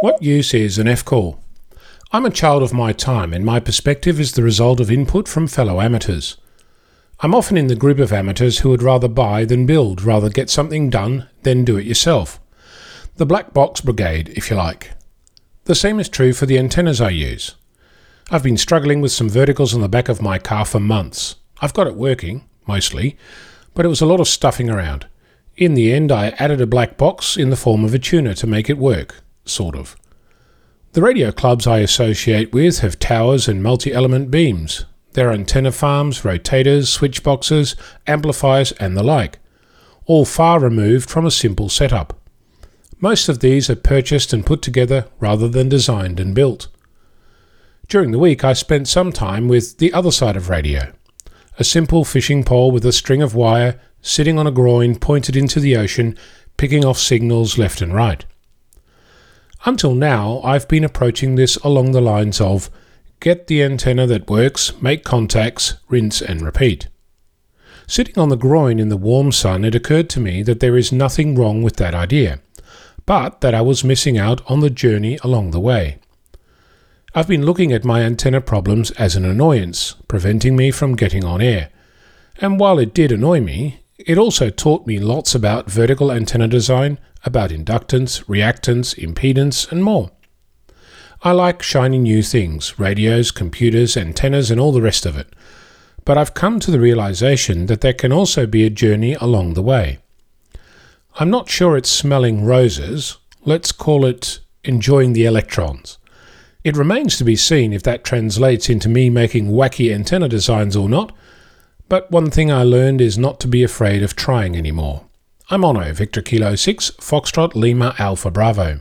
What use is an F call? I'm a child of my time, and my perspective is the result of input from fellow amateurs. I'm often in the group of amateurs who would rather buy than build, rather get something done than do it yourself. The black box brigade, if you like. The same is true for the antennas I use. I've been struggling with some verticals on the back of my car for months. I've got it working, mostly, but it was a lot of stuffing around. In the end, I added a black box in the form of a tuner to make it work, sort of. The radio clubs I associate with have towers and multi element beams. There are antenna farms, rotators, switch boxes, amplifiers, and the like, all far removed from a simple setup. Most of these are purchased and put together rather than designed and built. During the week, I spent some time with the other side of radio a simple fishing pole with a string of wire sitting on a groin pointed into the ocean, picking off signals left and right. Until now, I've been approaching this along the lines of get the antenna that works, make contacts, rinse and repeat. Sitting on the groin in the warm sun, it occurred to me that there is nothing wrong with that idea, but that I was missing out on the journey along the way. I've been looking at my antenna problems as an annoyance, preventing me from getting on air. And while it did annoy me, it also taught me lots about vertical antenna design, about inductance, reactance, impedance, and more. I like shiny new things radios, computers, antennas, and all the rest of it. But I've come to the realization that there can also be a journey along the way. I'm not sure it's smelling roses, let's call it enjoying the electrons. It remains to be seen if that translates into me making wacky antenna designs or not, but one thing I learned is not to be afraid of trying anymore. I'm Onno, Victor Kilo 6, Foxtrot Lima Alpha Bravo.